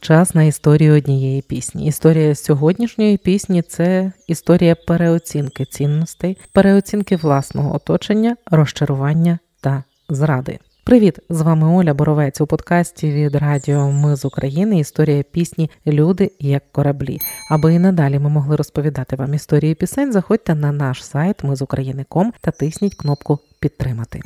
час на історію однієї пісні. Історія сьогоднішньої пісні це історія переоцінки цінностей, переоцінки власного оточення, розчарування та зради. Привіт, з вами Оля Боровець у подкасті від Радіо Ми з України. Історія пісні Люди як кораблі. Аби і надалі ми могли розповідати вам історії пісень. Заходьте на наш сайт Ми з України.ком та тисніть кнопку Підтримати.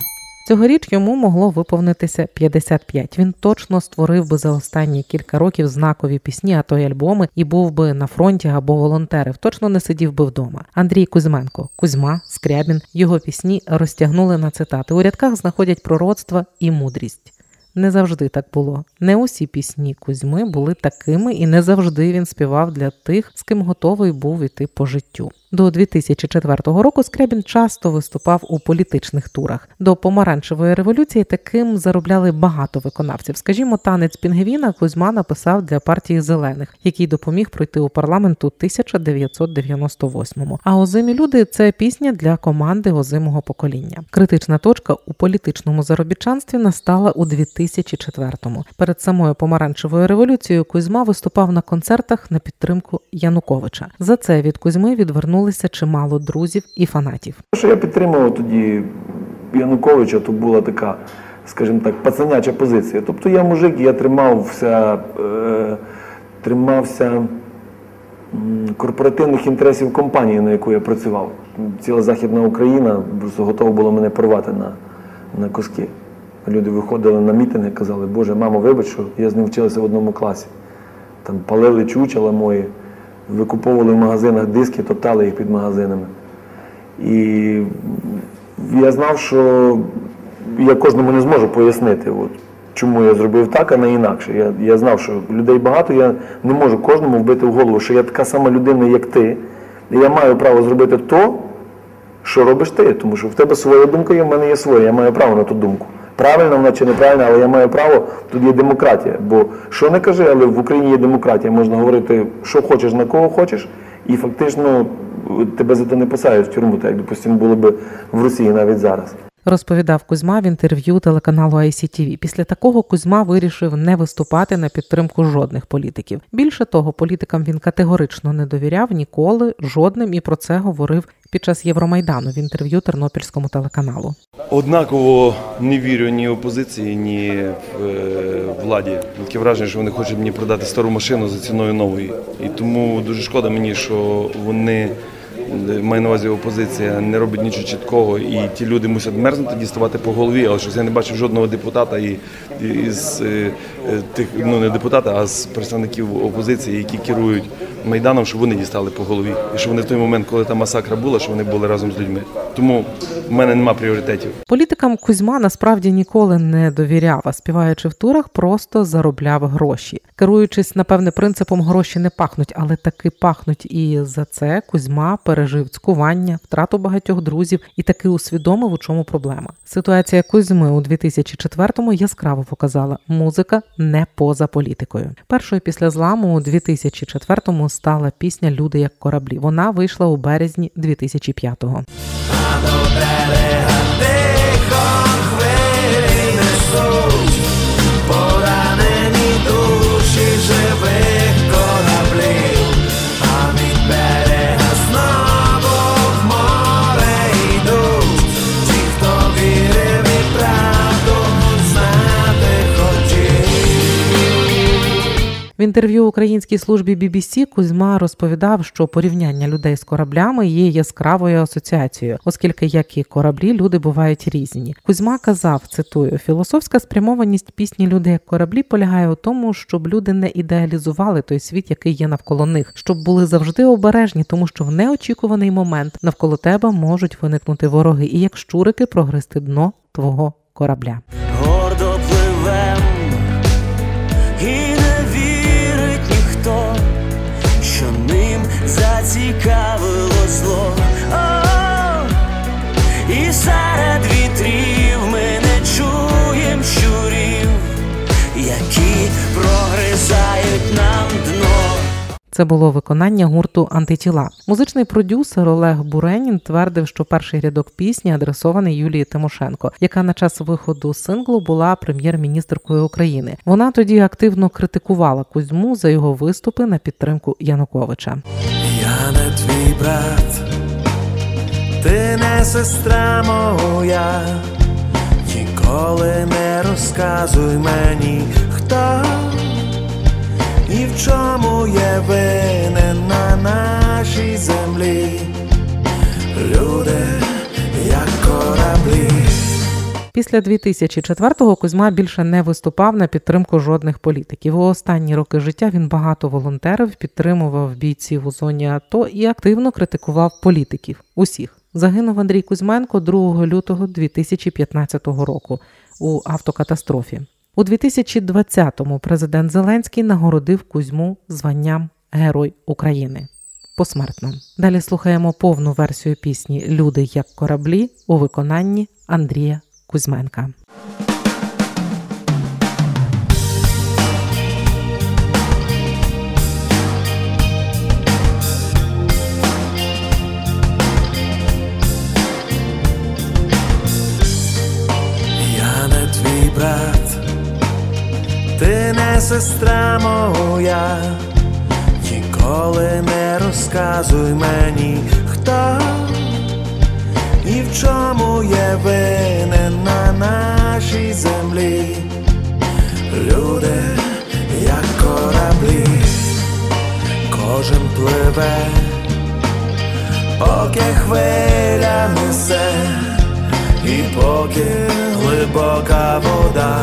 Цьогоріч йому могло виповнитися 55. Він точно створив би за останні кілька років знакові пісні, а то й альбоми, і був би на фронті або волонтерив. Точно не сидів би вдома. Андрій Кузьменко, Кузьма, Скрябін. Його пісні розтягнули на цитати. У рядках знаходять пророцтва і мудрість. Не завжди так було. Не усі пісні Кузьми були такими, і не завжди він співав для тих, з ким готовий був іти по життю. До 2004 року Скрябін часто виступав у політичних турах. До помаранчевої революції таким заробляли багато виконавців. Скажімо, танець Пінгвіна Кузьма написав для партії зелених, який допоміг пройти у парламент у 1998-му. А озимі люди це пісня для команди озимого покоління. Критична точка у політичному заробітчанстві настала у 2004-му. Перед самою помаранчевою революцією Кузьма виступав на концертах на підтримку Януковича. За це від Кузьми відвернули звернулися чимало друзів і фанатів. Що я підтримував тоді Януковича, то була така, скажімо так, пацаняча позиція. Тобто я мужик, я тримався, е, тримався корпоративних інтересів компанії, на яку я працював. Ціла Західна Україна просто готова була мене порвати на, на коски. Люди виходили на мітинги казали, Боже, мамо, вибач, що я з ним вчилася в одному класі. Там палили чучела мої викуповували в магазинах диски, топтали їх під магазинами. І я знав, що я кожному не зможу пояснити, от, чому я зробив так, а не інакше. Я я знав, що людей багато, я не можу кожному вбити в голову, що я така сама людина, як ти. І я маю право зробити то, що робиш ти, тому що в тебе своя думка, і в мене є своя, я маю право на ту думку. Правильно вона чи неправильно, але я маю право, тут є демократія. Бо що не кажи, але в Україні є демократія. Можна говорити, що хочеш, на кого хочеш, і фактично тебе за це не посадять в тюрму, так як допустимо було б в Росії навіть зараз розповідав Кузьма в інтерв'ю телеканалу ICTV. Після такого Кузьма вирішив не виступати на підтримку жодних політиків. Більше того, політикам він категорично не довіряв ніколи жодним і про це говорив під час Євромайдану в інтерв'ю Тернопільському телеканалу. Однаково не вірю ні опозиції, ні е, владі. Таке враження, що вони хочуть мені продати стару машину за ціною нової, і тому дуже шкода мені, що вони маю на увазі опозиція не робить нічого чіткого, і ті люди мусять мерзнути, діставати по голові, але щось я не бачив жодного депутата і, і з е, тих, ну не депутата, а з представників опозиції, які керують майданом, щоб вони дістали по голові. І що вони в той момент, коли та масакра була, що вони були разом з людьми. Тому в мене нема пріоритетів. Політикам Кузьма насправді ніколи не довіряв, а співаючи в турах, просто заробляв гроші, керуючись напевне принципом гроші не пахнуть, але таки пахнуть. І за це Кузьма пережив цькування, втрату багатьох друзів і таки усвідомив, у чому проблема. Ситуація Кузьми у 2004-му яскраво показала, музика не поза політикою. Першою після зламу у 2004-му стала пісня Люди як кораблі. Вона вийшла у березні 2005-го. В інтерв'ю українській службі BBC Кузьма розповідав, що порівняння людей з кораблями є яскравою асоціацією, оскільки як і кораблі люди бувають різні. Кузьма казав, цитую, філософська спрямованість пісні Люди як кораблі полягає у тому, щоб люди не ідеалізували той світ, який є навколо них, щоб були завжди обережні, тому що в неочікуваний момент навколо тебе можуть виникнути вороги, і як щурики прогризти дно твого корабля. Гордо пливем і зацікавило зло. І серед вітрів ми не чуєм щурів, які прогризають нам дно. Це було виконання гурту Антитіла. Музичний продюсер Олег Буренін твердив, що перший рядок пісні адресований Юлії Тимошенко, яка на час виходу синглу була прем'єр-міністркою України. Вона тоді активно критикувала Кузьму за його виступи на підтримку Януковича. Я не твій брат, ти не сестра моя, ніколи не розказуй мені, хто і в чому є винен на нашій землі. Люди, Після 2004-го Кузьма більше не виступав на підтримку жодних політиків. У останні роки життя він багато волонтерів, підтримував бійців у зоні АТО і активно критикував політиків. Усіх загинув Андрій Кузьменко 2 лютого 2015 року у автокатастрофі. У 2020-му президент Зеленський нагородив Кузьму званням Герой України. Посмертно. Далі слухаємо повну версію пісні Люди як кораблі у виконанні Андрія Кузьменка. Не твій брат, ти не сестра моя, ніколи не розказуй мені, хто і в чому є винен на нашій землі. Люди, як кораблі, кожен пливе, поки хвиля несе. І поки глибока вода,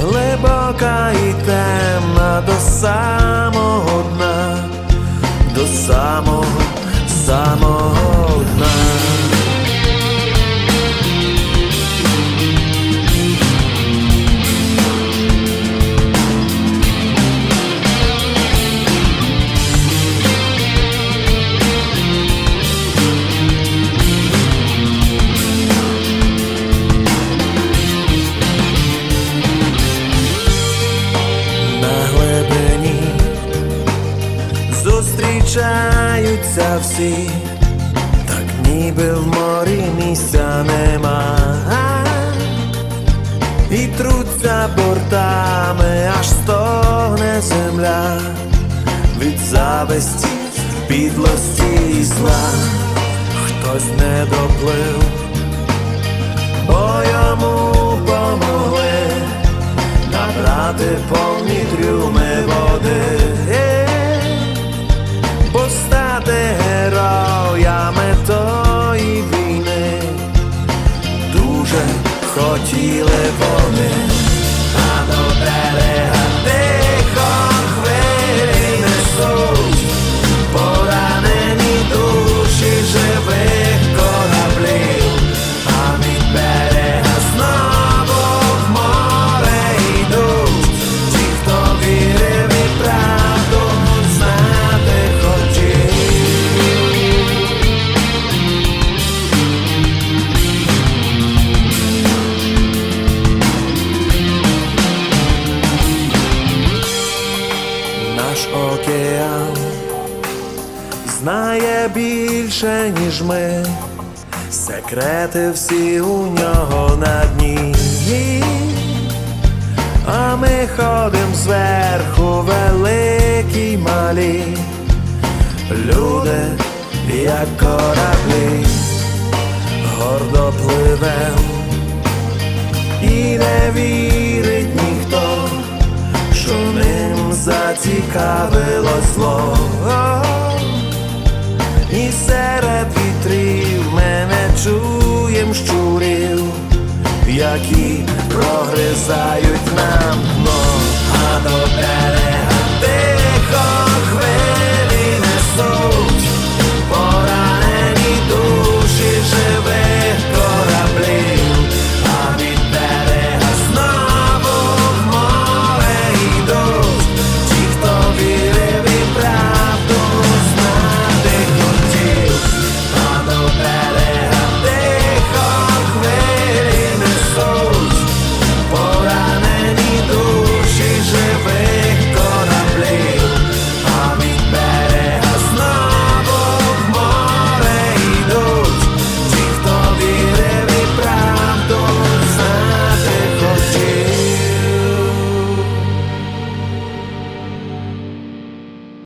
глибока і темна до самого дна, до самого, самого зустрічаються всі, так ніби в морі місця нема. І труться бортами, аж стогне земля. Від зависті, підлості і зла, хтось не доплив, бо йому помогли. Набрати повні трюми води, Наш океан. Знає більше, ніж ми, секрети всі у нього на дні. А ми ходим зверху великі малі, люди, як кораблі, гордо пливем, і не вірить зацікавило зло. І серед вітрів мене чуєм щурів, які прогризають нам